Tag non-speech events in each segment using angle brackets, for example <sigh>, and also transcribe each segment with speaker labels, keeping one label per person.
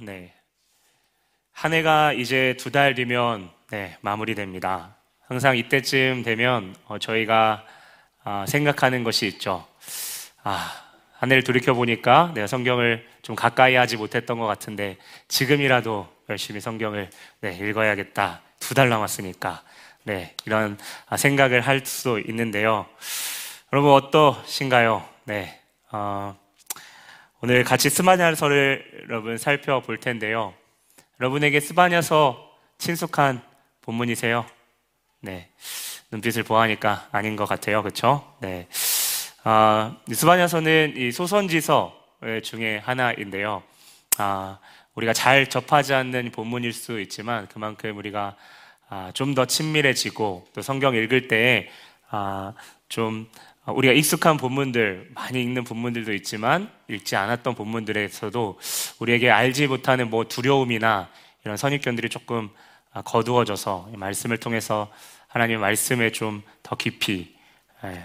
Speaker 1: 네. 한 해가 이제 두 달 뒤면 네, 마무리됩니다. 항상 이때쯤 되면 어, 저희가 아, 생각하는 것이 있죠. 아, 한 해를 돌이켜 보니까 내가 성경을 좀 가까이 하지 못했던 것 같은데 지금이라도 열심히 성경을 네, 읽어야겠다. 두 달 남았으니까 네, 이런 아, 생각을 할수 있는데요. 여러분 어떠신가요? 네, 어, 오늘 같이 스바냐서를 여러분 살펴볼 텐데요. 여러분에게 스바냐서 친숙한 본문이세요? 네. 눈빛을 보아하니까 아닌 것 같아요. 그렇죠? 네. 아, 스바냐서는 이 소선지서 중에 하나인데요. 아, 우리가 잘 접하지 않는 본문일 수 있지만 그만큼 우리가 아, 좀 더 친밀해지고 또 성경 읽을 때에 아, 좀 어, 우리가 익숙한 본문들, 많이 읽는 본문들도 있지만 읽지 않았던 본문들에서도 우리에게 알지 못하는 뭐 두려움이나 이런 선입견들이 조금 아, 거두어져서 말씀을 통해서 하나님의 말씀에 좀 더 깊이 예,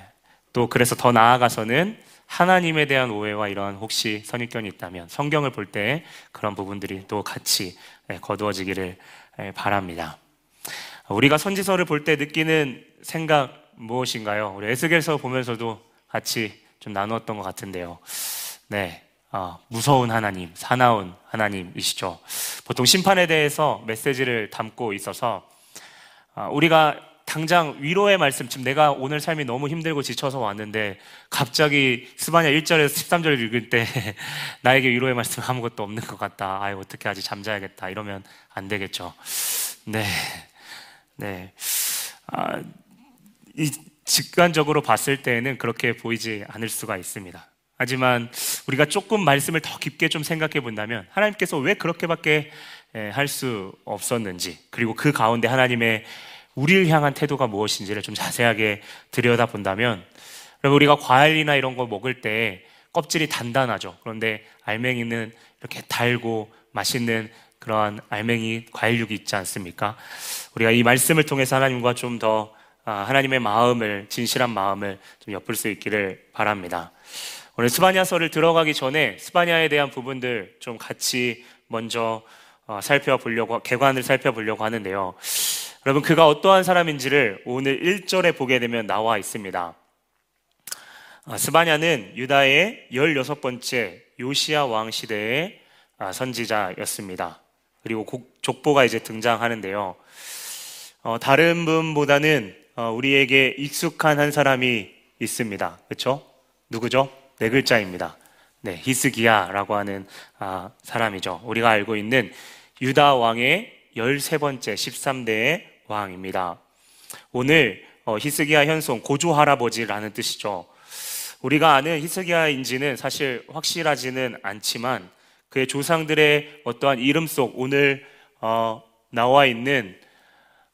Speaker 1: 또 그래서 더 나아가서는 하나님에 대한 오해와 이런 혹시 선입견이 있다면 성경을 볼 때 그런 부분들이 또 같이 예, 거두어지기를 예, 바랍니다. 우리가 선지서를 볼 때 느끼는 생각 무엇인가요? 우리 에스겔서 보면서도 같이 좀 나누었던 것 같은데요. 네. 어, 무서운 하나님, 사나운 하나님이시죠. 보통 심판에 대해서 메시지를 담고 있어서 어, 우리가 당장 위로의 말씀, 지금 내가 오늘 삶이 너무 힘들고 지쳐서 왔는데 갑자기 스바냐 1절에서 13절 읽을 때 <laughs> 나에게 위로의 말씀 아무것도 없는 것 같다. 아유, 어떻게 하지? 잠자야겠다. 이러면 안 되겠죠. 네. 네. 아, 이 직관적으로 봤을 때에는 그렇게 보이지 않을 수가 있습니다. 하지만 우리가 조금 말씀을 더 깊게 좀 생각해 본다면 하나님께서 왜 그렇게밖에 할 수 없었는지 그리고 그 가운데 하나님의 우리를 향한 태도가 무엇인지를 좀 자세하게 들여다 본다면 여러분 우리가 과일이나 이런 거 먹을 때 껍질이 단단하죠. 그런데 알맹이는 이렇게 달고 맛있는 그러한 알맹이 과일육이 있지 않습니까? 우리가 이 말씀을 통해서 하나님과 좀더 아, 하나님의 마음을 진실한 마음을 좀 엿볼 수 있기를 바랍니다. 오늘 스바냐서를 들어가기 전에 스바냐에 대한 부분들 좀 같이 먼저 어, 살펴보려고 개관을 살펴보려고 하는데요. 여러분 그가 어떠한 사람인지를 오늘 1절에 보게 되면 나와 있습니다. 아, 스바냐는 유다의 16번째 요시아 왕 시대의 아, 선지자였습니다. 그리고 족보가 이제 등장하는데요. 어, 다른 분보다는 어, 우리에게 익숙한 한 사람이 있습니다. 그렇죠? 누구죠? 네 글자입니다. 네, 히스기야라고 하는 아, 사람이죠. 우리가 알고 있는 유다 왕의 13번째 13대의 왕입니다. 오늘 어, 히스기야 현송 고조 할아버지라는 뜻이죠. 우리가 아는 히스기야인지는 사실 확실하지는 않지만 그의 조상들의 어떠한 이름 속 오늘 어, 나와 있는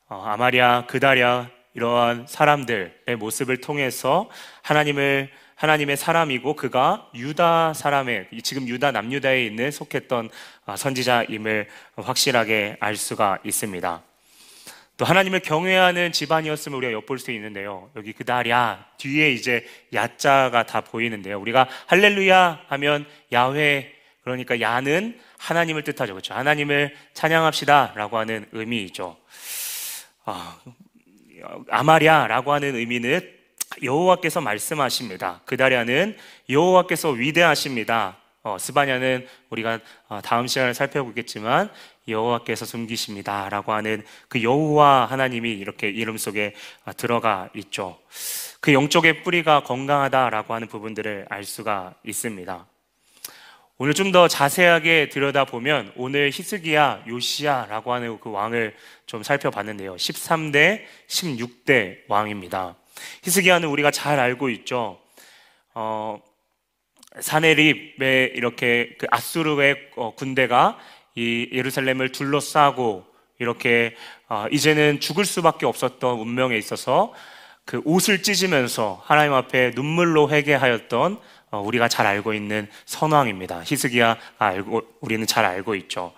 Speaker 1: 어, 아마리아, 그다랴, 이러한 사람들의 모습을 통해서 하나님을 하나님의 사람이고 그가 유다 사람의 지금 유다 남유다에 있는 속했던 아, 선지자임을 확실하게 알 수가 있습니다. 또 하나님을 경외하는 집안이었음을 우리가 엿볼 수 있는데요. 여기 그다랴 뒤에 이제 야자가 다 보이는데요. 우리가 할렐루야 하면 야훼 그러니까 야는 하나님을 뜻하죠. 그렇죠? 하나님을 찬양합시다라고 하는 의미이죠. 아, 아마랴라고 하는 의미는 여호와께서 말씀하십니다. 그다랴는 여호와께서 위대하십니다. 어, 스바냐는 우리가 어, 다음 시간에 살펴보겠지만 여호와께서 숨기십니다라고 하는 그 여호와 하나님이 이렇게 이름 속에 어, 들어가 있죠. 그 영적의 뿌리가 건강하다라고 하는 부분들을 알 수가 있습니다. 오늘 좀 더 자세하게 들여다보면 오늘 히스기야 요시야라고 하는 그 왕을 좀 살펴봤는데요. 13대, 16대 왕입니다. 히스기야는 우리가 잘 알고 있죠. 어, 사네립에 이렇게 그 아수르의 어, 군대가 이 예루살렘을 둘러싸고 이렇게 어, 이제는 죽을 수밖에 없었던 운명에 있어서 그 옷을 찢으면서 하나님 앞에 눈물로 회개하였던 어, 우리가 잘 알고 있는 선왕입니다. 히스기야 알고 우리는 잘 알고 있죠.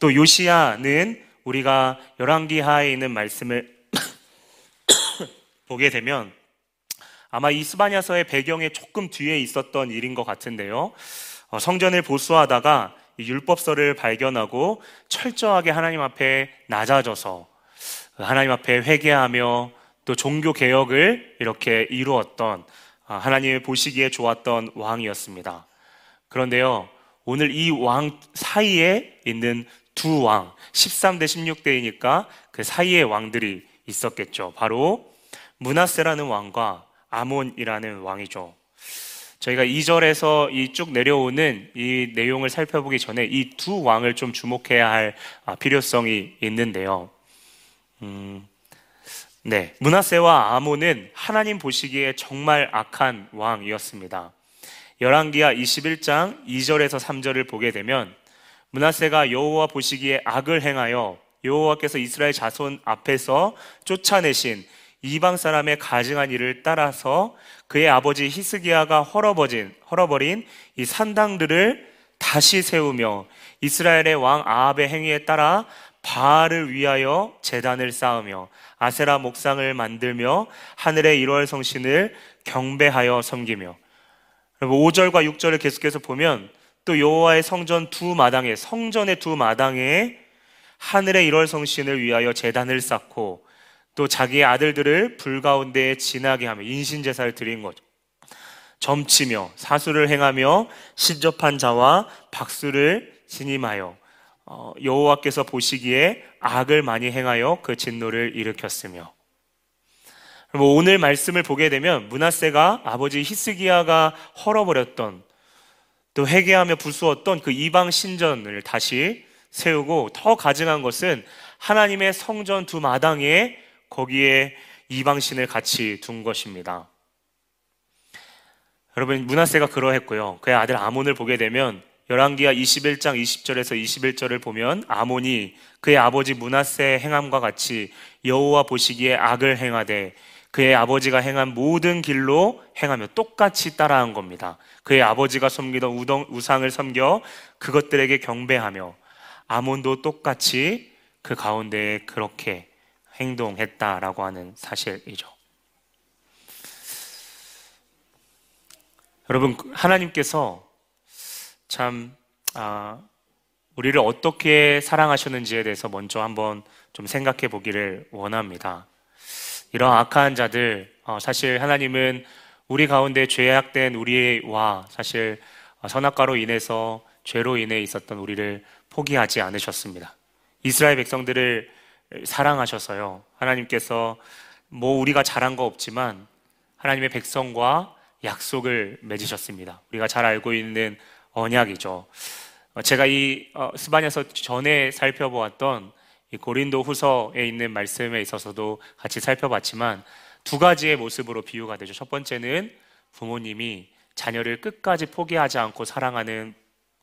Speaker 1: 또 요시야는 우리가 열왕기하에 있는 말씀을 <coughs> 보게 되면 아마 이 스바냐서의 배경에 조금 뒤에 있었던 일인 것 같은데요. 어, 성전을 보수하다가 율법서를 발견하고 철저하게 하나님 앞에 낮아져서 하나님 앞에 회개하며 또 종교 개혁을 이렇게 이루었던 아, 하나님의 보시기에 좋았던 왕이었습니다. 그런데요, 오늘 이 왕 사이에 있는 두 왕, 13대 16대이니까 그 사이에 왕들이 있었겠죠. 바로 문하세라는 왕과 아몬이라는 왕이죠. 저희가 2절에서 이 쭉 내려오는 이 내용을 살펴보기 전에 이 두 왕을 좀 주목해야 할 아, 필요성이 있는데요. 음, 네. 문하세와 아몬은 하나님 보시기에 정말 악한 왕이었습니다. 열왕기하 21장 2절에서 3절을 보게 되면 문하세가 여호와 보시기에 악을 행하여 여호와께서 이스라엘 자손 앞에서 쫓아내신 이방 사람의 가증한 일을 따라서 그의 아버지 히스기야가 헐어버진 헐어버린 이 산당들을 다시 세우며 이스라엘의 왕 아합의 행위에 따라 바알을 위하여 재단을 쌓으며 아세라 목상을 만들며 하늘의 1월 성신을 경배하여 섬기며 5절과 6절을 계속해서 보면 또 여호와의 성전 두 마당에 성전의 두 마당에 하늘의 1월 성신을 위하여 재단을 쌓고 또 자기의 아들들을 불 가운데에 지나게 하며 인신 제사를 드린 거죠. 점치며 사수를 행하며 신접한 자와 박수를 신임하여 어, 여호와께서 보시기에 악을 많이 행하여 그 진노를 일으켰으며 오늘 말씀을 보게 되면 문하세가 아버지 히스기야가 헐어버렸던 또 회개하며 부수었던 그 이방 신전을 다시 세우고 더 가증한 것은 하나님의 성전 두 마당에 거기에 이방신을 같이 둔 것입니다. 여러분 문하세가 그러했고요. 그의 아들 아몬을 보게 되면 열왕기하 21장 20절에서 21절을 보면 아몬이 그의 아버지 문하세 행함과 같이 여호와 보시기에 악을 행하되 그의 아버지가 행한 모든 길로 행하며 똑같이 따라한 겁니다. 그의 아버지가 섬기던 우동, 우상을 섬겨 그것들에게 경배하며 아몬도 똑같이 그 가운데에 그렇게 행동했다라고 하는 사실이죠. 여러분 하나님께서 참 아, 우리를 어떻게 사랑하셨는지에 대해서 먼저 한번 좀 생각해 보기를 원합니다. 이런 악한 자들 어, 사실 하나님은 우리 가운데 죄악된 우리와 사실 선악과로 인해서 죄로 인해 있었던 우리를 포기하지 않으셨습니다. 이스라엘 백성들을 사랑하셔서요. 하나님께서 뭐 우리가 잘한 거 없지만 하나님의 백성과 약속을 맺으셨습니다. 우리가 잘 알고 있는 언약이죠. 어, 제가 이 어, 스바냐서 전에 살펴보았던 고린도 후서에 있는 말씀에 있어서도 같이 살펴봤지만 두 가지의 모습으로 비유가 되죠. 첫 번째는 부모님이 자녀를 끝까지 포기하지 않고 사랑하는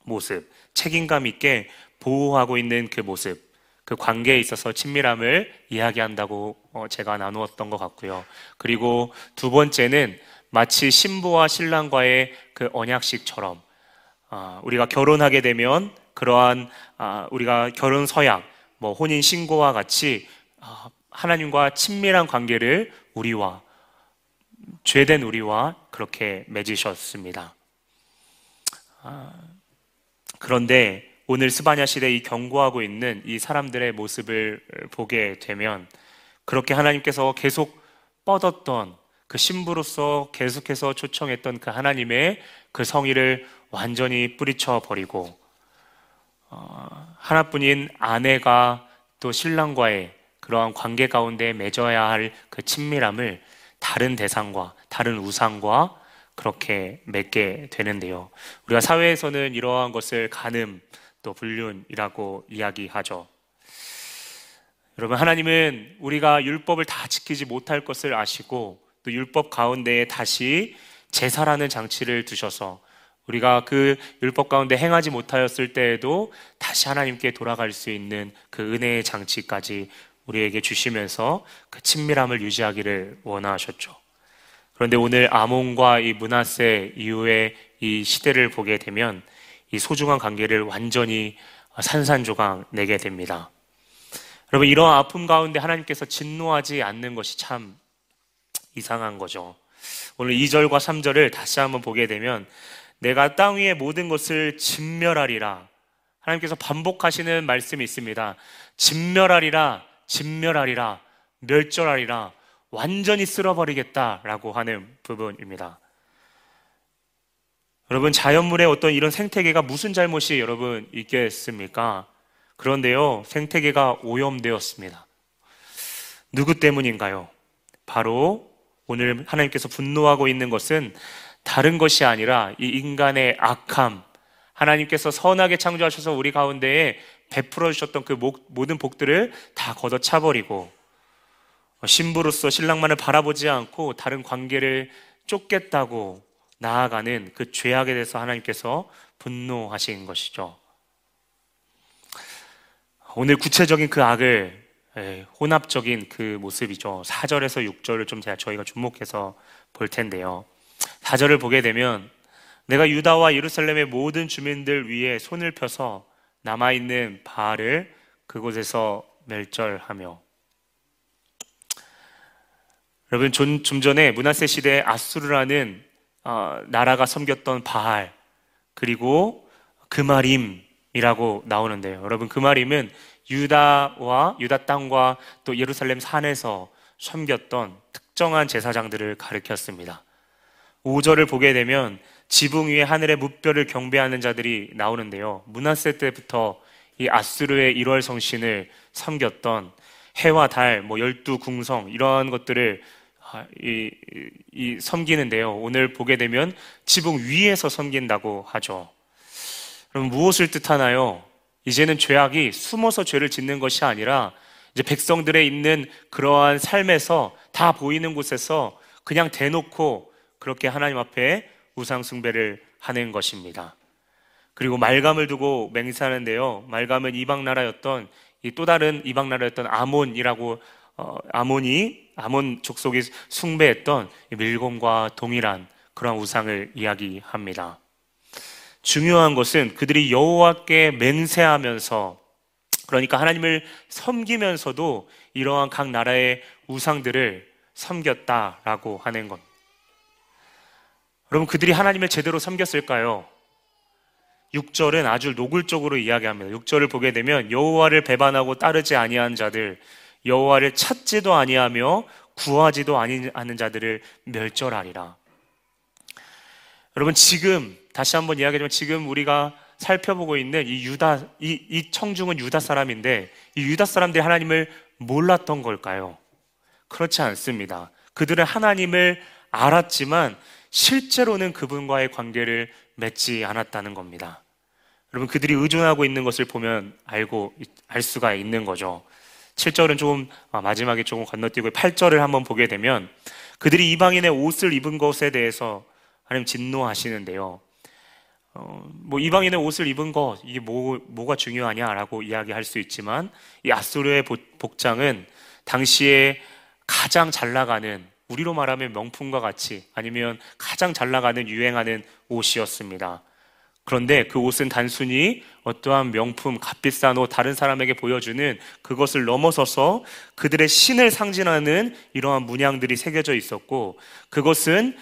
Speaker 1: 모습, 책임감 있게 보호하고 있는 그 모습, 그 관계에 있어서 친밀함을 이야기한다고 어, 제가 나누었던 것 같고요. 그리고 두 번째는 마치 신부와 신랑과의 그 언약식처럼 아, 우리가 결혼하게 되면 그러한 아, 우리가 결혼 서약, 뭐 혼인 신고와 같이 아, 하나님과 친밀한 관계를 우리와 죄된 우리와 그렇게 맺으셨습니다. 그런데 오늘 스바냐 시대 이 경고하고 있는 이 사람들의 모습을 보게 되면 그렇게 하나님께서 계속 뻗었던 그 신부로서 계속해서 초청했던 그 하나님의 그 성의를 완전히 뿌리쳐 버리고 어, 하나뿐인 아내가 또 신랑과의 그러한 관계 가운데 맺어야 할 그 친밀함을 다른 대상과 다른 우상과 그렇게 맺게 되는데요. 우리가 사회에서는 이러한 것을 간음 또 불륜이라고 이야기하죠. 여러분 하나님은 우리가 율법을 다 지키지 못할 것을 아시고 또 율법 가운데에 다시 제사라는 장치를 두셔서 우리가 그 율법 가운데 행하지 못하였을 때에도 다시 하나님께 돌아갈 수 있는 그 은혜의 장치까지 우리에게 주시면서 그 친밀함을 유지하기를 원하셨죠. 그런데 오늘 아몬과 이 문하세 이후의 이 시대를 보게 되면 이 소중한 관계를 완전히 산산조각 내게 됩니다. 여러분, 이러한 아픔 가운데 하나님께서 진노하지 않는 것이 참 이상한 거죠. 오늘 2절과 3절을 다시 한번 보게 되면 내가 땅 위의 모든 것을 진멸하리라 하나님께서 반복하시는 말씀이 있습니다. 진멸하리라, 진멸하리라, 멸절하리라, 완전히 쓸어버리겠다라고 하는 부분입니다. 여러분, 자연물의 어떤 이런 생태계가 무슨 잘못이 여러분 있겠습니까? 그런데요, 생태계가 오염되었습니다. 누구 때문인가요? 바로 오늘 하나님께서 분노하고 있는 것은 다른 것이 아니라 이 인간의 악함, 하나님께서 선하게 창조하셔서 우리 가운데에 베풀어 주셨던 그 모든 복들을 다 걷어차버리고 신부로서 신랑만을 바라보지 않고 다른 관계를 쫓겠다고 나아가는 그 죄악에 대해서 하나님께서 분노하신 것이죠. 오늘 구체적인 그 악을 예, 혼합적인 그 모습이죠. 4절에서 6절을 좀 제가 저희가 주목해서 볼 텐데요. 4절을 보게 되면 내가 유다와 예루살렘의 모든 주민들 위에 손을 펴서 남아있는 바알을 그곳에서 멸절하며 여러분 좀, 좀 전에 문하세 시대에 아수르라는 어, 나라가 섬겼던 바알 그리고 그마림이라고 나오는데요. 여러분 그마림은 유다와 유다 땅과 또 예루살렘 산에서 섬겼던 특정한 제사장들을 가리켰습니다. 5절을 보게 되면 지붕 위에 하늘의 무뼈를 경배하는 자들이 나오는데요. 문하세 때부터 이 아수르의 1월 성신을 섬겼던 해와 달, 뭐 열두 궁성 이러한 것들을 아, 이, 이 섬기는데요. 오늘 보게 되면 지붕 위에서 섬긴다고 하죠. 그럼 무엇을 뜻하나요? 이제는 죄악이 숨어서 죄를 짓는 것이 아니라 이제 백성들의 있는 그러한 삶에서 다 보이는 곳에서 그냥 대놓고 그렇게 하나님 앞에 우상숭배를 하는 것입니다. 그리고 말감을 두고 맹세하는데요. 말감은 이방 나라였던 이 또 다른 이방 나라였던 아몬이라고 어, 아몬이 아몬 족속이 숭배했던 밀곰과 동일한 그런 우상을 이야기합니다. 중요한 것은 그들이 여호와께 맹세하면서 그러니까 하나님을 섬기면서도 이러한 각 나라의 우상들을 섬겼다라고 하는 것. 여러분 그들이 하나님을 제대로 섬겼을까요? 6절은 아주 노골적으로 이야기합니다. 6절을 보게 되면 여호와를 배반하고 따르지 아니한 자들, 여호와를 찾지도 아니하며 구하지도 아니하는 자들을 멸절하리라. 여러분 지금 다시 한번 이야기하지만 지금 우리가 살펴보고 있는 이 유다 이, 이 청중은 유다 사람인데 이 유다 사람들이 하나님을 몰랐던 걸까요? 그렇지 않습니다. 그들은 하나님을 알았지만 실제로는 그분과의 관계를 맺지 않았다는 겁니다. 여러분 그들이 의존하고 있는 것을 보면 알고 알 수가 있는 거죠. 7절은 조금 아, 마지막에 조금 건너뛰고 8절을 한번 보게 되면 그들이 이방인의 옷을 입은 것에 대해서 하나님 진노하시는데요. 어, 뭐 이방인의 옷을 입은 거 이게 뭐 뭐가 중요하냐라고 이야기할 수 있지만 이 아수르의 복장은 당시에 가장 잘 나가는 우리로 말하면 명품과 같이 아니면 가장 잘 나가는 유행하는 옷이었습니다. 그런데 그 옷은 단순히 어떠한 명품, 값비싼 옷, 다른 사람에게 보여주는 그것을 넘어서서 그들의 신을 상징하는 이러한 문양들이 새겨져 있었고 그것은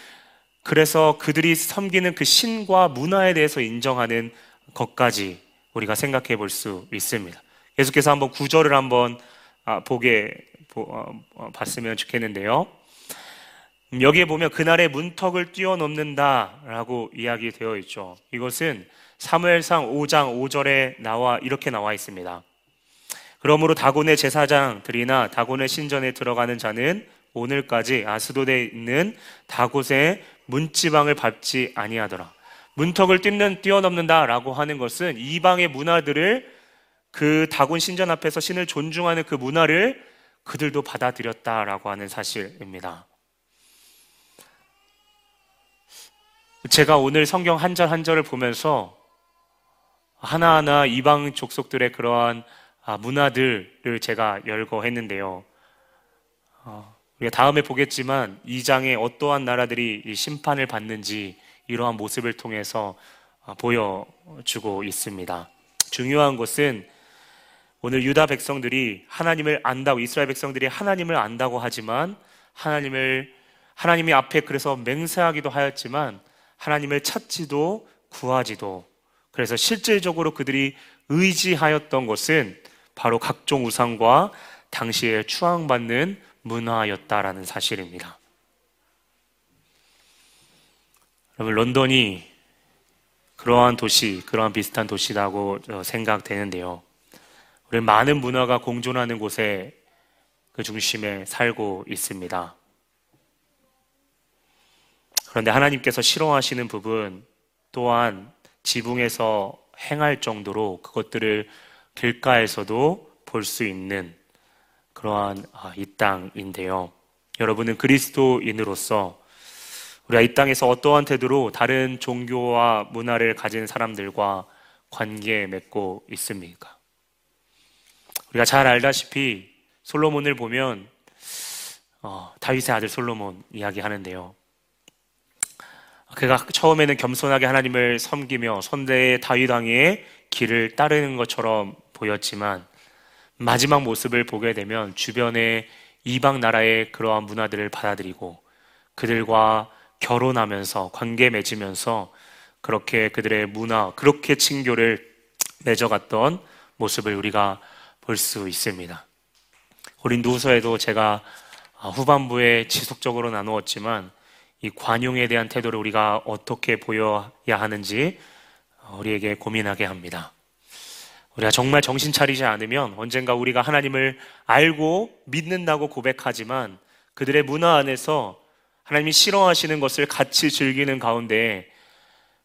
Speaker 1: 그래서 그들이 섬기는 그 신과 문화에 대해서 인정하는 것까지 우리가 생각해 볼 수 있습니다. 계속해서 한번 구절을 한번 아, 보게 어, 어, 봤으면 좋겠는데요. 음, 여기에 보면 그날의 문턱을 뛰어넘는다라고 이야기되어 있죠. 이것은 사무엘상 5장 5절에 나와 이렇게 나와 있습니다. 그러므로 다곤의 제사장들이나 다곤의 신전에 들어가는 자는 오늘까지 아스도에 있는 다곳의 문지방을 밟지 아니하더라. 문턱을 뛰는 뛰어넘는다라고 하는 것은 이방의 문화들을 그 다곤 신전 앞에서 신을 존중하는 그 문화를 그들도 받아들였다라고 하는 사실입니다. 제가 오늘 성경 한 절 한 절을 보면서 하나하나 이방 족속들의 그러한 아, 문화들을 제가 열거했는데요. 어, 우리가 다음에 보겠지만 이 장에 어떠한 나라들이 심판을 받는지 이러한 모습을 통해서 어, 보여주고 있습니다. 중요한 것은 오늘 유다 백성들이 하나님을 안다고 이스라엘 백성들이 하나님을 안다고 하지만 하나님을 하나님이 앞에 그래서 맹세하기도 하였지만 하나님을 찾지도 구하지도 그래서 실질적으로 그들이 의지하였던 것은 바로 각종 우상과 당시에 추앙받는 문화였다라는 사실입니다. 여러분, 런던이 그러한 도시, 그러한 비슷한 도시라고 생각되는데요. 우리 많은 문화가 공존하는 곳에 그 중심에 살고 있습니다. 그런데 하나님께서 싫어하시는 부분 또한 지붕에서 행할 정도로 그것들을 길가에서도 볼 수 있는 그러한 아, 이 땅인데요. 여러분은 그리스도인으로서 우리가 이 땅에서 어떠한 태도로 다른 종교와 문화를 가진 사람들과 관계 맺고 있습니까? 우리가 잘 알다시피 솔로몬을 보면 어, 다윗의 아들 솔로몬 이야기하는데요. 그가 처음에는 겸손하게 하나님을 섬기며 선대의 다윗 왕의 길을 따르는 것처럼 보였지만 마지막 모습을 보게 되면 주변의 이방 나라의 그러한 문화들을 받아들이고 그들과 결혼하면서 관계 맺으면서 그렇게 그들의 문화, 그렇게 친교를 맺어갔던 모습을 우리가 볼 수 있습니다. 고린도후서에도 제가 후반부에 지속적으로 나누었지만 이 관용에 대한 태도를 우리가 어떻게 보여야 하는지 우리에게 고민하게 합니다. 우리가 정말 정신 차리지 않으면 언젠가 우리가 하나님을 알고 믿는다고 고백하지만 그들의 문화 안에서 하나님이 싫어하시는 것을 같이 즐기는 가운데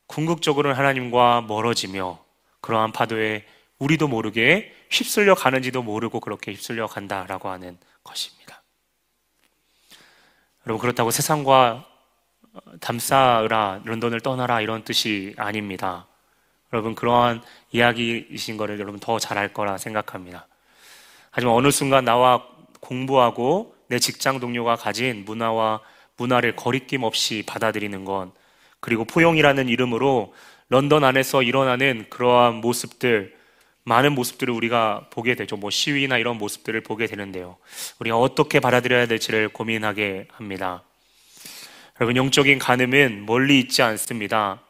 Speaker 1: 궁극적으로는 하나님과 멀어지며 그러한 파도에 우리도 모르게 휩쓸려 가는지도 모르고 그렇게 휩쓸려 간다라고 하는 것입니다. 여러분 그렇다고 세상과 담쌓으라 런던을 떠나라 이런 뜻이 아닙니다. 여러분 그러한 이야기이신 거를 여러분 더 잘할 거라 생각합니다. 하지만 어느 순간 나와 공부하고 내 직장 동료가 가진 문화와 문화를 거리낌 없이 받아들이는 건 그리고 포용이라는 이름으로 런던 안에서 일어나는 그러한 모습들 많은 모습들을 우리가 보게 되죠. 뭐 시위나 이런 모습들을 보게 되는데요. 우리가 어떻게 받아들여야 될지를 고민하게 합니다. 여러분, 영적인 가늠은 멀리 있지 않습니다.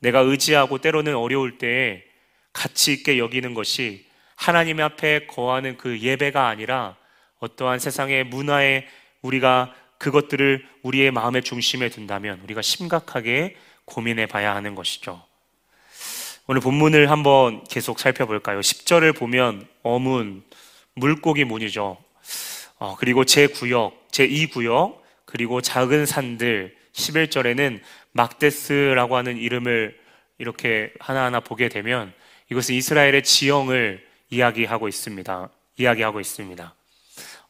Speaker 1: 내가 의지하고 때로는 어려울 때에 가치 있게 여기는 것이 하나님 앞에 거하는 그 예배가 아니라 어떠한 세상의 문화에 우리가 그것들을 우리의 마음의 중심에 둔다면 우리가 심각하게 고민해 봐야 하는 것이죠. 오늘 본문을 한번 계속 살펴볼까요? 10절을 보면 어문, 물고기 문이죠. 어, 그리고 제9역, 제2구역, 그리고 작은 산들, 11절에는 막데스라고 하는 이름을 이렇게 하나하나 보게 되면 이것은 이스라엘의 지형을 이야기하고 있습니다. 이야기하고 있습니다.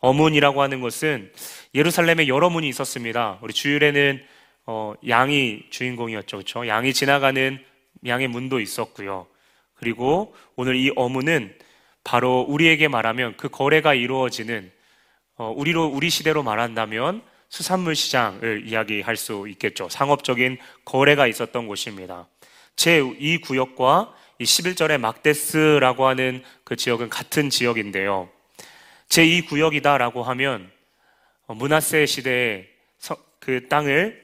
Speaker 1: 어문이라고 하는 것은 예루살렘에 여러 문이 있었습니다. 우리 주일에는 어, 양이 주인공이었죠. 그렇죠? 양이 지나가는 양의 문도 있었고요. 그리고 오늘 이 어문은 바로 우리에게 말하면 그 거래가 이루어지는 어, 우리로 우리 시대로 말한다면 수산물 시장을 이야기할 수 있겠죠. 상업적인 거래가 있었던 곳입니다. 제이 구역과 이 11절의 막데스라고 하는 그 지역은 같은 지역인데요. 제이 구역이다라고 하면 어, 문하세 시대에 그 땅을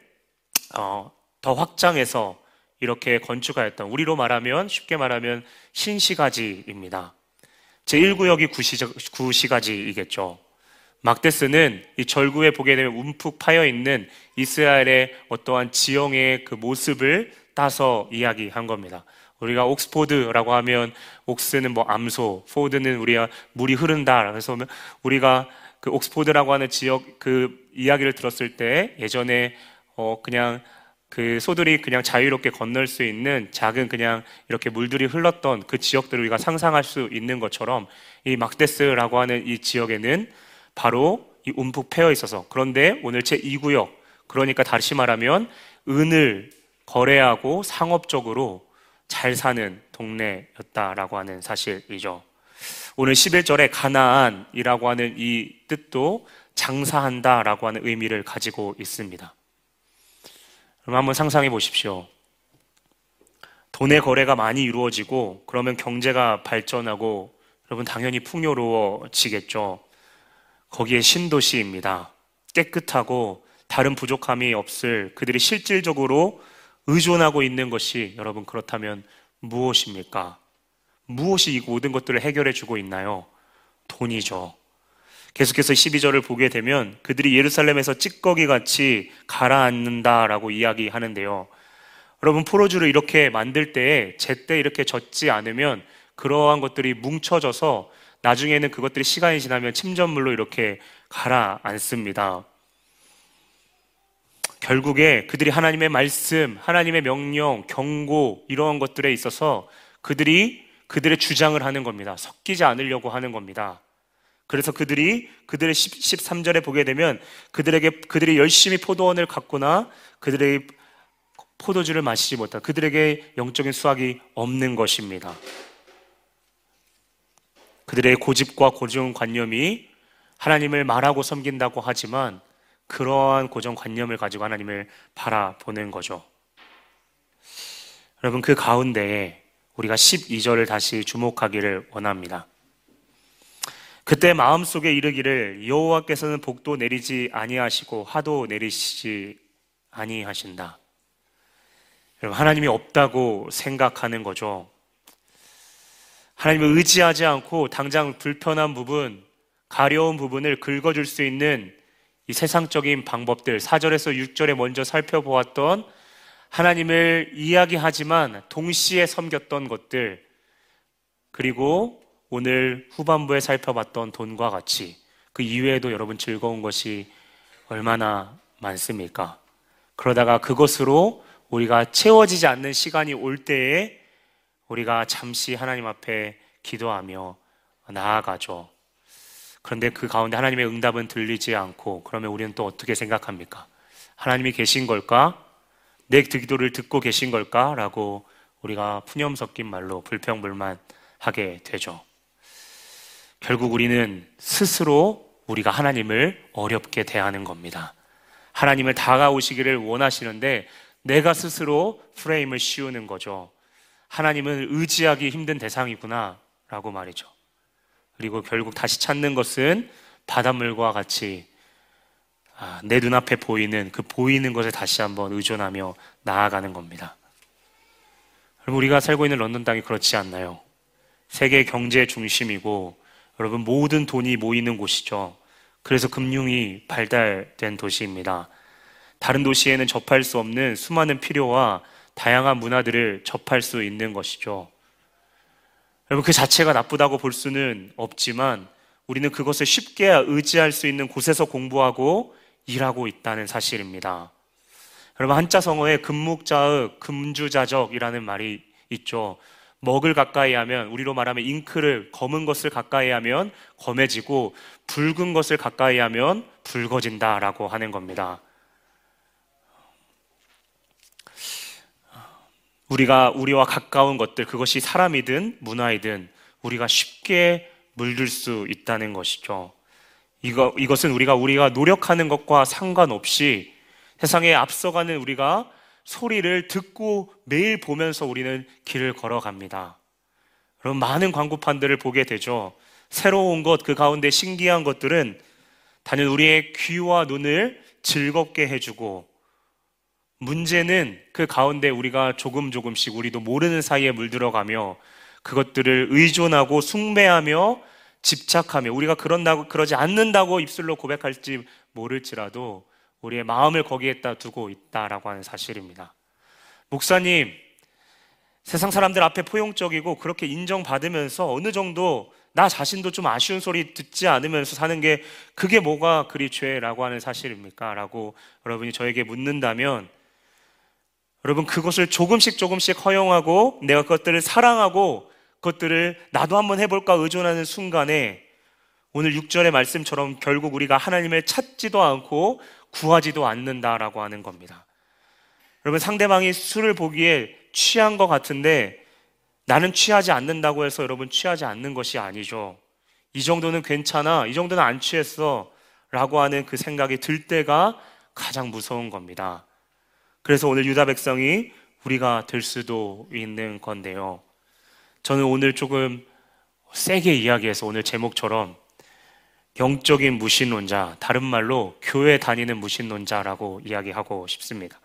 Speaker 1: 어, 더 확장해서 이렇게 건축하였던 우리로 말하면 쉽게 말하면 신시가지입니다. 제1구역이 구시가지이겠죠. 막데스는 이 절구에 보게 되면 움푹 파여 있는 이스라엘의 어떠한 지형의 그 모습을 따서 이야기한 겁니다. 우리가 옥스포드라고 하면 옥스는 뭐 암소, 포드는 우리가 물이 흐른다. 그래서 우리가 그 옥스포드라고 하는 지역 그 이야기를 들었을 때 예전에 어 그냥 그 소들이 그냥 자유롭게 건널 수 있는 작은 그냥 이렇게 물들이 흘렀던 그 지역들을 우리가 상상할 수 있는 것처럼 이 막데스라고 하는 이 지역에는 바로 이 움푹 패여 있어서 그런데 오늘 제 2구역 그러니까 다시 말하면 은을 거래하고 상업적으로 잘 사는 동네였다라고 하는 사실이죠. 오늘 11절에 가나안이라고 하는 이 뜻도 장사한다라고 하는 의미를 가지고 있습니다. 그럼 한번 상상해 보십시오. 돈의 거래가 많이 이루어지고 그러면 경제가 발전하고 여러분 당연히 풍요로워지겠죠. 거기에 신도시입니다. 깨끗하고 다른 부족함이 없을 그들이 실질적으로 의존하고 있는 것이 여러분 그렇다면 무엇입니까? 무엇이 이 모든 것들을 해결해 주고 있나요? 돈이죠. 계속해서 12절을 보게 되면 그들이 예루살렘에서 찌꺼기 같이 가라앉는다라고 이야기하는데요. 여러분 포로주를 이렇게 만들 때에 제때 이렇게 젖지 않으면 그러한 것들이 뭉쳐져서 나중에는 그것들이 시간이 지나면 침전물로 이렇게 가라앉습니다. 결국에 그들이 하나님의 말씀, 하나님의 명령, 경고 이러한 것들에 있어서 그들이 그들의 주장을 하는 겁니다. 섞이지 않으려고 하는 겁니다. 그래서 그들이 그들의 13절에 보게 되면 그들에게 그들이 열심히 포도원을 갖거나 그들의 포도주를 마시지 못한 그들에게 영적인 수확이 없는 것입니다. 그들의 고집과 고정관념이 하나님을 말하고 섬긴다고 하지만 그러한 고정관념을 가지고 하나님을 바라보는 거죠. 여러분, 그 가운데에 우리가 12절을 다시 주목하기를 원합니다. 그때 마음속에 이르기를 여호와께서는 복도 내리지 아니하시고 하도 내리시지 아니하신다. 여러분, 하나님이 없다고 생각하는 거죠. 하나님을 의지하지 않고 당장 불편한 부분, 가려운 부분을 긁어줄 수 있는 이 세상적인 방법들, 4절에서 6절에 먼저 살펴보았던 하나님을 이야기하지만 동시에 섬겼던 것들, 그리고 오늘 후반부에 살펴봤던 돈과 같이 그 이외에도 여러분 즐거운 것이 얼마나 많습니까? 그러다가 그것으로 우리가 채워지지 않는 시간이 올 때에 우리가 잠시 하나님 앞에 기도하며 나아가죠. 그런데 그 가운데 하나님의 응답은 들리지 않고 그러면 우리는 또 어떻게 생각합니까? 하나님이 계신 걸까? 내 기도를 듣고 계신 걸까? 라고 우리가 푸념 섞인 말로 불평불만하게 되죠. 결국 우리는 스스로 우리가 하나님을 어렵게 대하는 겁니다. 하나님을 다가오시기를 원하시는데 내가 스스로 프레임을 씌우는 거죠. 하나님은 의지하기 힘든 대상이구나 라고 말이죠. 그리고 결국 다시 찾는 것은 바닷물과 같이 아, 내 눈앞에 보이는 그 보이는 것에 다시 한번 의존하며 나아가는 겁니다. 그럼 우리가 살고 있는 런던 땅이 그렇지 않나요? 세계 경제 중심이고 여러분 모든 돈이 모이는 곳이죠. 그래서 금융이 발달된 도시입니다. 다른 도시에는 접할 수 없는 수많은 필요와 다양한 문화들을 접할 수 있는 것이죠. 여러분, 그 자체가 나쁘다고 볼 수는 없지만 우리는 그것을 쉽게 의지할 수 있는 곳에서 공부하고 일하고 있다는 사실입니다. 여러분, 한자 성어에 금묵자의 금주자적이라는 말이 있죠. 먹을 가까이 하면 우리로 말하면 잉크를 검은 것을 가까이 하면 검해지고 붉은 것을 가까이 하면 붉어진다라고 하는 겁니다. 우리가 우리와 가까운 것들 그것이 사람이든 문화이든 우리가 쉽게 물들 수 있다는 것이죠. 이거 이것은 우리가 우리가 노력하는 것과 상관없이 세상에 앞서가는 우리가 소리를 듣고 매일 보면서 우리는 길을 걸어갑니다. 그럼 많은 광고판들을 보게 되죠. 새로운 것, 그 가운데 신기한 것들은 단연 우리의 귀와 눈을 즐겁게 해주고 문제는 그 가운데 우리가 조금 조금씩 우리도 모르는 사이에 물들어가며 그것들을 의존하고 숭배하며 집착하며 우리가 그런다고 그러지 않는다고 입술로 고백할지 모를지라도 우리의 마음을 거기에다 두고 있다라고 하는 사실입니다. 목사님, 세상 사람들 앞에 포용적이고 그렇게 인정받으면서 어느 정도 나 자신도 좀 아쉬운 소리 듣지 않으면서 사는 게 그게 뭐가 그리 죄라고 하는 사실입니까? 라고 여러분이 저에게 묻는다면 여러분 그것을 조금씩 조금씩 허용하고 내가 그것들을 사랑하고 그것들을 나도 한번 해볼까 의존하는 순간에 오늘 6절의 말씀처럼 결국 우리가 하나님을 찾지도 않고 구하지도 않는다라고 하는 겁니다. 여러분 상대방이 술을 보기에 취한 것 같은데 나는 취하지 않는다고 해서 여러분 취하지 않는 것이 아니죠. 이 정도는 괜찮아. 이 정도는 안 취했어. 라고 하는 그 생각이 들 때가 가장 무서운 겁니다. 그래서 오늘 유다 백성이 우리가 될 수도 있는 건데요. 저는 오늘 조금 세게 이야기해서 오늘 제목처럼 영적인 무신론자, 다른 말로 교회 다니는 무신론자라고 이야기하고 싶습니다.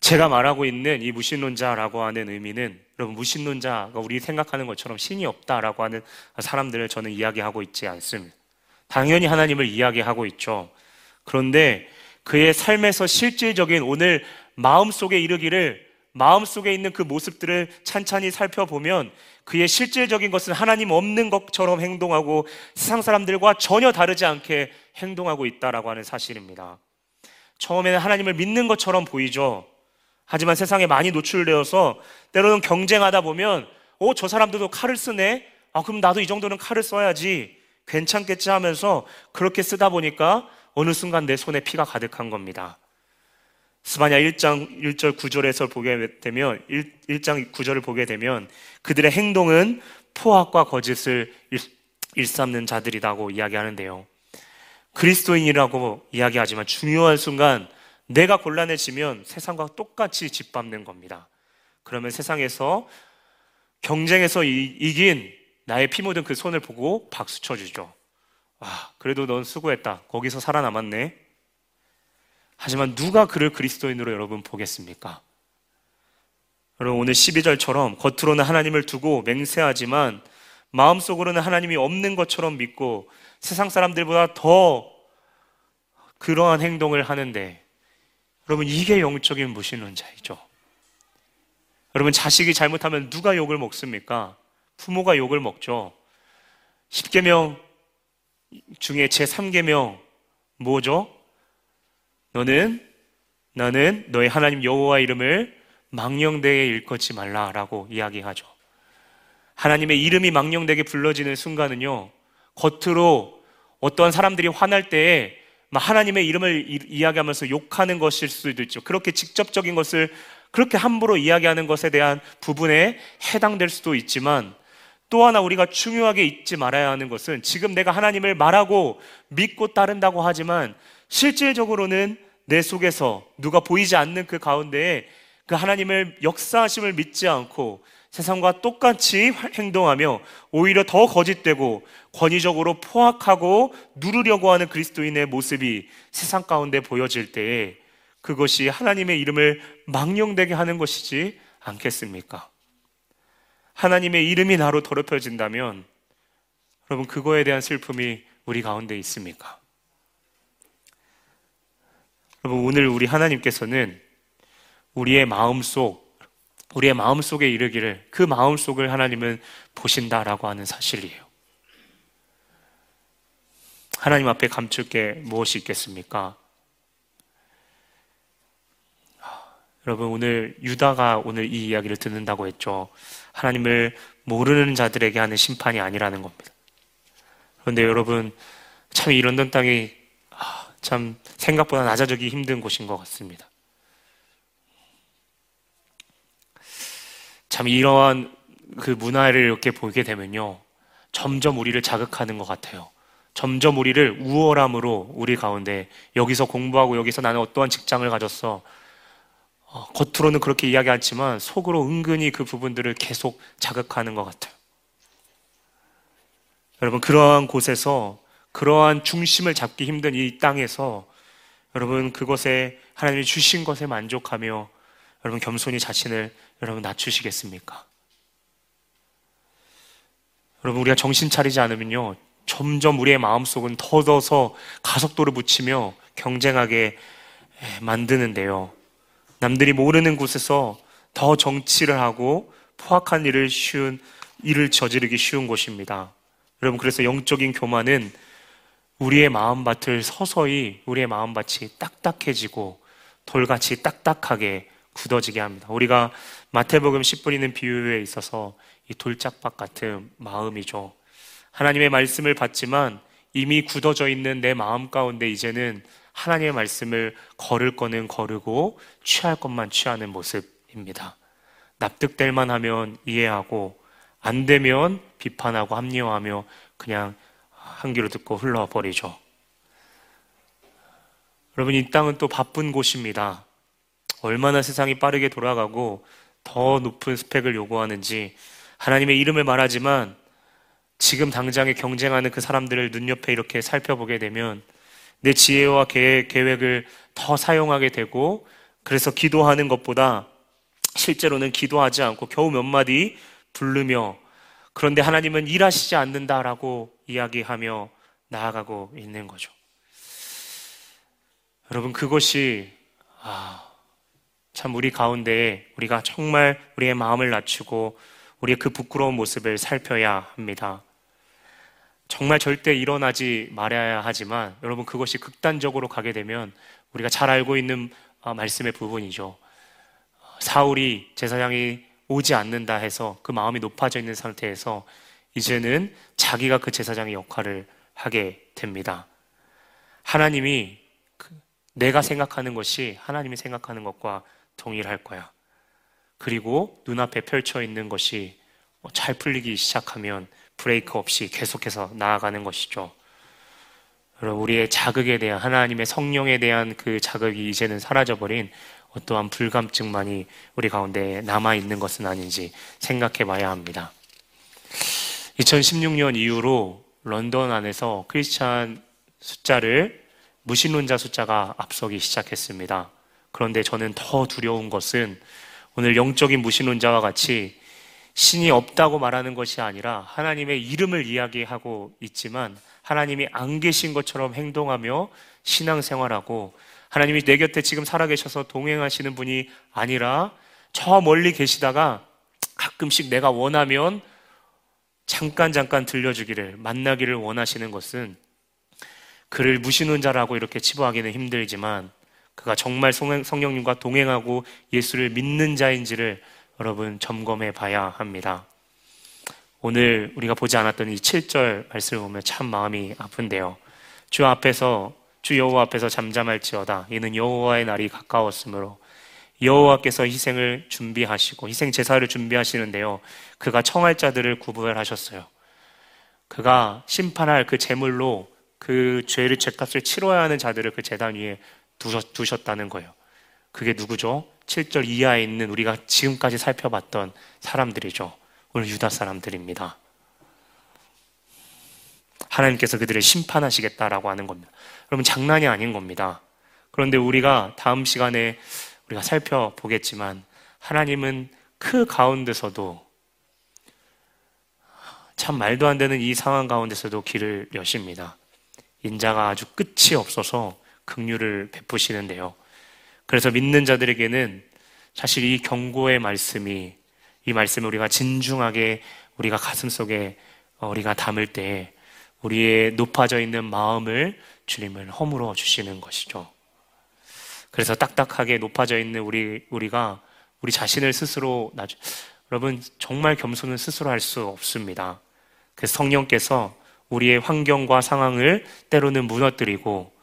Speaker 1: 제가 말하고 있는 이 무신론자라고 하는 의미는 여러분 무신론자가 우리 생각하는 것처럼 신이 없다라고 하는 사람들을 저는 이야기하고 있지 않습니다. 당연히 하나님을 이야기하고 있죠. 그런데 그의 삶에서 실질적인 오늘 마음속에 이르기를 마음속에 있는 그 모습들을 찬찬히 살펴보면 그의 실질적인 것은 하나님 없는 것처럼 행동하고 세상 사람들과 전혀 다르지 않게 행동하고 있다라고 하는 사실입니다. 처음에는 하나님을 믿는 것처럼 보이죠. 하지만 세상에 많이 노출되어서 때로는 경쟁하다 보면 어, 저 사람들도 칼을 쓰네? 아, 그럼 나도 이 정도는 칼을 써야지. 괜찮겠지 하면서 그렇게 쓰다 보니까 어느 순간 내 손에 피가 가득한 겁니다. 스바냐 1장 1절 9절에서 보게 되면 1, 장 9절을 보게 되면 그들의 행동은 포악과 거짓을 일, 삼는 자들이라고 이야기하는데요. 그리스도인이라고 이야기하지만 중요한 순간 내가 곤란해지면 세상과 똑같이 짓밟는 겁니다. 그러면 세상에서 경쟁에서 이, 긴 나의 피 묻은 그 손을 보고 박수 쳐주죠. 아, 그래도 넌 수고했다. 거기서 살아남았네. 하지만 누가 그를 그리스도인으로 여러분 보겠습니까? 여러분 오늘 12절처럼 겉으로는 하나님을 두고 맹세하지만 마음속으로는 하나님이 없는 것처럼 믿고 세상 사람들보다 더 그러한 행동을 하는데 여러분 이게 영적인 무신론자이죠. 여러분 자식이 잘못하면 누가 욕을 먹습니까? 부모가 욕을 먹죠. 10계명 중에 제 3계명 뭐죠? 너는 나는 너의 하나님 여호와 이름을 망령되게 일컫지 말라라고 이야기하죠. 하나님의 이름이 망령되게 불러지는 순간은요. 겉으로 어떠한 사람들이 화날 때에 하나님의 이름을 이야기하면서 욕하는 것일 수도 있죠. 그렇게 직접적인 것을 그렇게 함부로 이야기하는 것에 대한 부분에 해당될 수도 있지만 또 하나 우리가 중요하게 잊지 말아야 하는 것은 지금 내가 하나님을 말하고 믿고 따른다고 하지만 실질적으로는 내 속에서 누가 보이지 않는 그 가운데에 그 하나님을 역사하심을 믿지 않고 세상과 똑같이 행동하며 오히려 더 거짓되고 권위적으로 포악하고 누르려고 하는 그리스도인의 모습이 세상 가운데 보여질 때에 그것이 하나님의 이름을 망령되게 하는 것이지 않겠습니까? 하나님의 이름이 나로 더럽혀진다면 여러분 그거에 대한 슬픔이 우리 가운데 있습니까? 여러분 오늘 우리 하나님께서는 우리의 마음속 우리의 마음속에 이르기를 그 마음속을 하나님은 보신다라고 하는 사실이에요. 하나님 앞에 감출 게 무엇이 있겠습니까? 여러분 오늘 유다가 오늘 이 이야기를 듣는다고 했죠. 하나님을 모르는 자들에게 하는 심판이 아니라는 겁니다. 그런데 여러분 참 이 런던 땅이 아, 참 생각보다 낮아지기 힘든 곳인 것 같습니다. 참 이러한 그 문화를 이렇게 보게 되면요. 점점 우리를 자극하는 것 같아요. 점점 우리를 우월함으로 우리 가운데 여기서 공부하고 여기서 나는 어떠한 직장을 가졌어. 어, 겉으로는 그렇게 이야기하지만 속으로 은근히 그 부분들을 계속 자극하는 것 같아요. 여러분, 그러한 곳에서, 그러한 중심을 잡기 힘든 이 땅에서 여러분, 그것에 하나님이 주신 것에 만족하며 여러분, 겸손히 자신을 여러분 낮추시겠습니까? 여러분, 우리가 정신 차리지 않으면요. 점점 우리의 마음속은 더더서 가속도를 붙이며 경쟁하게 만드는데요. 남들이 모르는 곳에서 더 정치를 하고 포악한 일을 쉬운 일을 저지르기 쉬운 곳입니다. 여러분 그래서 영적인 교만은 우리의 마음밭을 서서히 우리의 마음밭이 딱딱해지고 돌같이 딱딱하게 굳어지게 합니다. 우리가 마태복음 10분이는 비유에 있어서 이 돌짝밭 같은 마음이죠. 하나님의 말씀을 받지만 이미 굳어져 있는 내 마음 가운데 이제는 하나님의 말씀을 걸을 거는 거르고 취할 것만 취하는 모습입니다. 납득될 만하면 이해하고 안 되면 비판하고 합리화하며 그냥 한 귀로 듣고 흘러버리죠. 여러분 이 땅은 또 바쁜 곳입니다. 얼마나 세상이 빠르게 돌아가고 더 높은 스펙을 요구하는지 하나님의 이름을 말하지만 지금 당장에 경쟁하는 그 사람들을 눈 옆에 이렇게 살펴보게 되면 내 지혜와 계획, 을 더 사용하게 되고 그래서 기도하는 것보다 실제로는 기도하지 않고 겨우 몇 마디 부르며 그런데 하나님은 일하시지 않는다라고 이야기하며 나아가고 있는 거죠. 여러분, 그것이, 아, 참 우리 가운데 우리가 정말 우리의 마음을 낮추고 우리의 그 부끄러운 모습을 살펴야 합니다. 정말 절대 일어나지 말아야 하지만 여러분 그것이 극단적으로 가게 되면 우리가 잘 알고 있는 어, 말씀의 부분이죠. 사울이 제사장이 오지 않는다 해서 그 마음이 높아져 있는 상태에서 이제는 자기가 그 제사장의 역할을 하게 됩니다. 하나님이 그 내가 생각하는 것이 하나님이 생각하는 것과 동일할 거야. 그리고 눈앞에 펼쳐 있는 것이 뭐잘 풀리기 시작하면 브레이크 없이 계속해서 나아가는 것이죠. 여러분, 우리의 자극에 대한 하나님의 성령에 대한 그 자극이 이제는 사라져버린 어떠한 불감증만이 우리 가운데 남아 있는 것은 아닌지 생각해 봐야 합니다. 2016년 이후로 런던 안에서 크리스찬 숫자를 무신론자 숫자가 앞서기 시작했습니다. 그런데 저는 더 두려운 것은 오늘 영적인 무신론자와 같이 신이 없다고 말하는 것이 아니라 하나님의 이름을 이야기하고 있지만 하나님이 안 계신 것처럼 행동하며 신앙생활하고 하나님이 내 곁에 지금 살아계셔서 동행하시는 분이 아니라 저 멀리 계시다가 가끔씩 내가 원하면 잠깐 잠깐 들려주기를 만나기를 원하시는 것은 그를 무시는 자라고 이렇게 치부하기는 힘들지만 그가 정말 성령님과 동행하고 예수를 믿는 자인지를 여러분 점검해 봐야 합니다. 오늘 우리가 보지 않았던 이 7절 말씀을 보면 참 마음이 아픈데요. 주 앞에서 주 여호와 앞에서 잠잠할지어다 이는 여호와의 날이 가까웠으므로 여호와께서 희생을 준비하시고 희생 제사를 준비하시는데요. 그가 청할 자들을 구별하셨어요. 그가 심판할 그 제물로 그 죄를 죄값을 치러야 하는 자들을 그 재단 위에 두셨 다는 거예요. 그게 누구죠? 7절 이하에 있는 우리가 지금까지 살펴봤던 사람들이죠. 오늘 유다 사람들입니다. 하나님께서 그들을 심판하시겠다라고 하는 겁니다. 여러분 장난이 아닌 겁니다. 그런데 우리가 다음 시간에 우리가 살펴보겠지만 하나님은 그 가운데서도 참 말도 안 되는 이 상황 가운데서도 길을 여십니다. 인자가 아주 끝이 없어서 긍휼을 베푸시는데요. 그래서 믿는 자들에게는 사실 이 경고의 말씀이 이 말씀을 우리가 진중하게 우리가 가슴 속에 우리가 담을 때 우리의 높아져 있는 마음을 주님을 허물어 주시는 것이죠. 그래서 딱딱하게 높아져 있는 우리 우리가 우리 자신을 스스로 나주 여러분 정말 겸손은 스스로 할 수 없습니다. 그래서 성령께서 우리의 환경과 상황을 때로는 무너뜨리고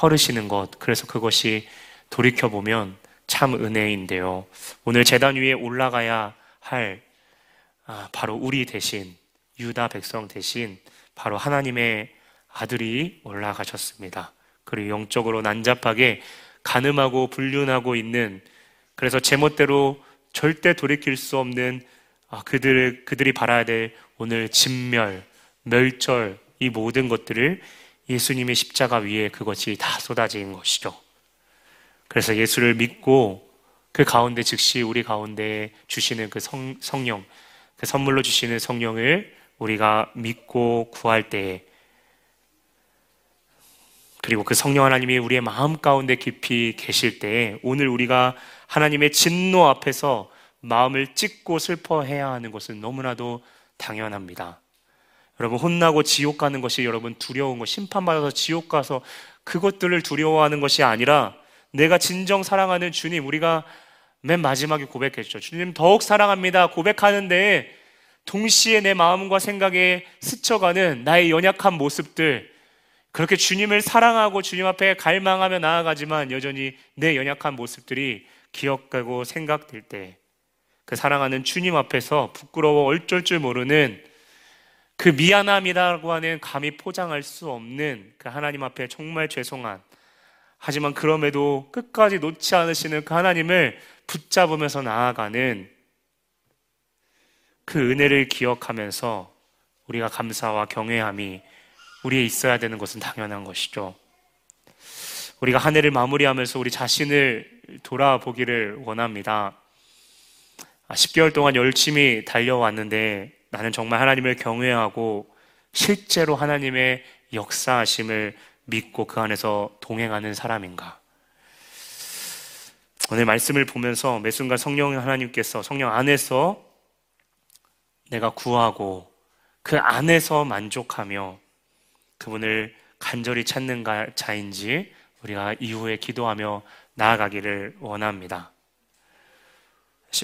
Speaker 1: 허르시는 것 그래서 그것이 돌이켜 보면 참 은혜인데요. 오늘 재단 위에 올라가야 할 아, 바로 우리 대신 유다 백성 대신 바로 하나님의 아들이 올라가셨습니다. 그리고 영적으로 난잡하게 가늠하고 불륜하고 있는 그래서 제멋대로 절대 돌이킬 수 없는 아, 그들 그들이 바라야 될 오늘 진멸, 멸절 이 모든 것들을 예수님의 십자가 위에 그것이 다 쏟아진 것이죠. 그래서 예수를 믿고 그 가운데 즉시 우리 가운데 주시는 그 성, 성령, 그 선물로 주시는 성령을 우리가 믿고 구할 때에 그리고 그 성령 하나님이 우리의 마음 가운데 깊이 계실 때에 오늘 우리가 하나님의 진노 앞에서 마음을 찢고 슬퍼해야 하는 것은 너무나도 당연합니다. 여러분 혼나고 지옥 가는 것이 여러분 두려운 것, 심판받아서 지옥 가서 그것들을 두려워하는 것이 아니라 내가 진정 사랑하는 주님, 우리가 맨 마지막에 고백했죠. 주님 더욱 사랑합니다. 고백하는데 동시에 내 마음과 생각에 스쳐가는 나의 연약한 모습들, 그렇게 주님을 사랑하고 주님 앞에 갈망하며 나아가지만 여전히 내 연약한 모습들이 기억되고 생각될 때, 그 사랑하는 주님 앞에서 부끄러워 얼쩔 줄 모르는 그 미안함이라고 하는 감히 포장할 수 없는 그 하나님 앞에 정말 죄송한 하지만 그럼에도 끝까지 놓지 않으시는 그 하나님을 붙잡으면서 나아가는 그 은혜를 기억하면서 우리가 감사와 경외함이 우리에 있어야 되는 것은 당연한 것이죠. 우리가 한 해를 마무리하면서 우리 자신을 돌아보기를 원합니다. 10개월 아, 동안 열심히 달려왔는데 나는 정말 하나님을 경외하고 실제로 하나님의 역사하심을 믿고 그 안에서 동행하는 사람인가? 오늘 말씀을 보면서 매 순간 성령 하나님께서 성령 안에서 내가 구하고 그 안에서 만족하며 그분을 간절히 찾는 자인지 우리가 이후에 기도하며 나아가기를 원합니다.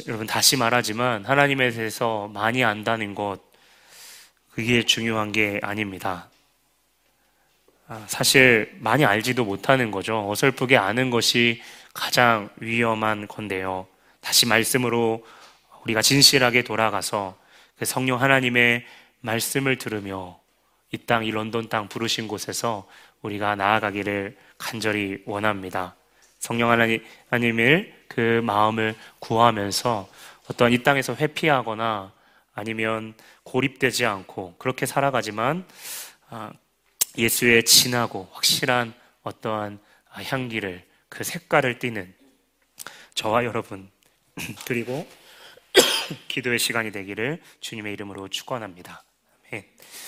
Speaker 1: 여러분 다시 말하지만 하나님에 대해서 많이 안다는 것 그게 중요한 게 아닙니다. 아, 사실 많이 알지도 못하는 거죠. 어설프게 아는 것이 가장 위험한 건데요. 다시 말씀으로 우리가 진실하게 돌아가서 그 성령 하나님의 말씀을 들으며 이 땅, 이 런던 땅 부르신 곳에서 우리가 나아가기를 간절히 원합니다. 성령 하나님을 그 마음을 구하면서 어떠한 이 땅에서 회피하거나 아니면 고립되지 않고 그렇게 살아가지만 아, 예수의 진하고 확실한 어떠한 향기를 그 색깔을 띠는 저와 여러분 <clears throat> 그리고 <clears throat> 기도의 시간이 되기를 주님의 이름으로 축원합니다. 아멘.